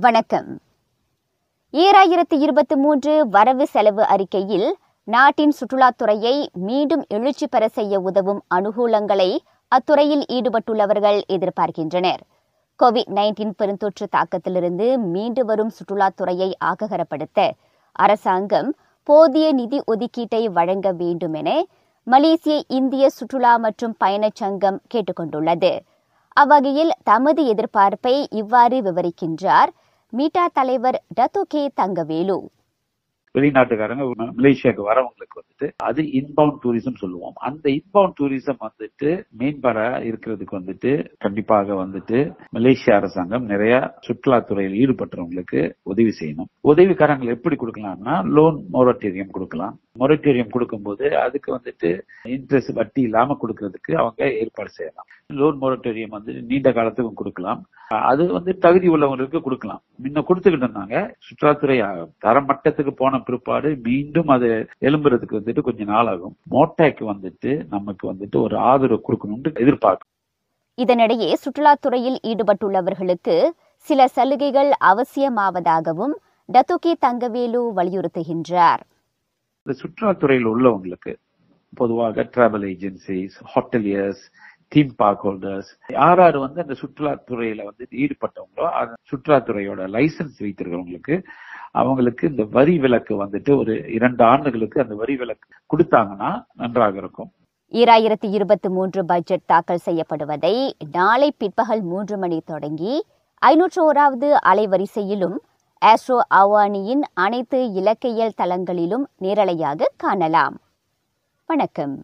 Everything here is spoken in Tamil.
வணக்கம். ஈராயிரத்தி இருபத்தி மூன்று வரவு செலவு அறிக்கையில் நாட்டின் சுற்றுலாத்துறையை மீண்டும் எழுச்சி பெற செய்ய உதவும் அனுகூலங்களை அத்துறையில் ஈடுபட்டுள்ளவர்கள் எதிர்பார்க்கின்றனர். கோவிட் நைன்டீன் பெருந்தொற்று தாக்கத்திலிருந்து மீண்டு வரும் சுற்றுலாத்துறையை ஆககரப்படுத்த அரசாங்கம் போதிய நிதி ஒதுக்கீட்டை வழங்க வேண்டும் என மலேசிய இந்திய சுற்றுலா மற்றும் பயணச் சங்கம் கேட்டுக்கொண்டுள்ளது. அவ்வகையில் தமது எதிர்பார்ப்பை இவ்வாறு விவரிக்கின்றார் மீட்டா தலைவர் டத்துகே தங்கவேலு. வெளிநாட்டுக்காரங்க மலேசியாவுக்கு வரவங்களுக்கு வந்துட்டு அது இன்பவுண்ட் டூரிசம் சொல்லுவோம். அந்த இன்பவுண்ட் டூரிசம் வந்துட்டு மீன்பட இருக்கிறதுக்கு வந்துட்டு கண்டிப்பாக வந்துட்டு மலேசிய அரசாங்கம் நிறைய சுற்றுலாத்துறையில் ஈடுபட்டவங்களுக்கு உதவி செய்யணும். உதவிக்காரங்கள் எப்படி கொடுக்கலாம்னா லோன் மோரட்டேரியம் கொடுக்கலாம். மொரட்டோரியம் கொடுக்கும்போது அதுக்கு வந்துட்டு இன்ட்ரெஸ்ட் வட்டி இல்லாம கொடுக்கறதுக்கு அவங்க ஏற்பாடு செய்யலாம். லோன் மொரட்டோரியம் வந்து நீண்ட காலத்துக்கும் கொடுக்கலாம். அது வந்து தகுதி உள்ளவங்களுக்கு கொடுக்கலாம். முன்ன கொடுத்துக்கிட்டு இருந்தாங்க. சுற்றுலாத்துறை தரமட்டத்துக்கு போன பிற்பாடு மீண்டும் அது எழும்புறதுக்கு வந்துட்டு கொஞ்ச நாள் ஆகும். மோட்டாக்கு வந்துட்டு நமக்கு வந்துட்டு ஒரு ஆதரவு கொடுக்கணும்னு எதிர்பார்க்கும் இதனிடையே சுற்றுலாத்துறையில் ஈடுபட்டுள்ளவர்களுக்கு சில சலுகைகள் அவசியமாவதாகவும் டத்துகி தங்கவேலு வலியுறுத்துகின்றார். இந்த சுற்றுலாத்துறையில் உள்ளவங்களுக்கு பொதுவாக travel agencies hoteliers theme park holders யார் யார் வந்து அந்த சுற்றுலாத்துறையில வந்து ஈடுபட்டவங்களோ அந்த சுற்றுலாத்துறையோட லைசன்ஸ் வைத்திருக்கிறவங்களுக்கு அவங்களுக்கு இந்த வரி விலக்கு வந்துட்டு ஒரு இரண்டு ஆண்டுகளுக்கு அந்த வரி விலக்கு கொடுத்தாங்கன்னா நன்றாக இருக்கும். ஈராயிரத்தி இருபத்தி மூன்று பட்ஜெட் தாக்கல் செய்யப்படுவதை நாளை பிற்பகல் மூன்று மணி தொடங்கி ஐநூற்று ஓராவது அலைவரிசையிலும் ஆஸ்ட்ரோ அவானியின் அனைத்து இலக்கியல் தளங்களிலும் நேரலையாக காணலாம். வணக்கம்.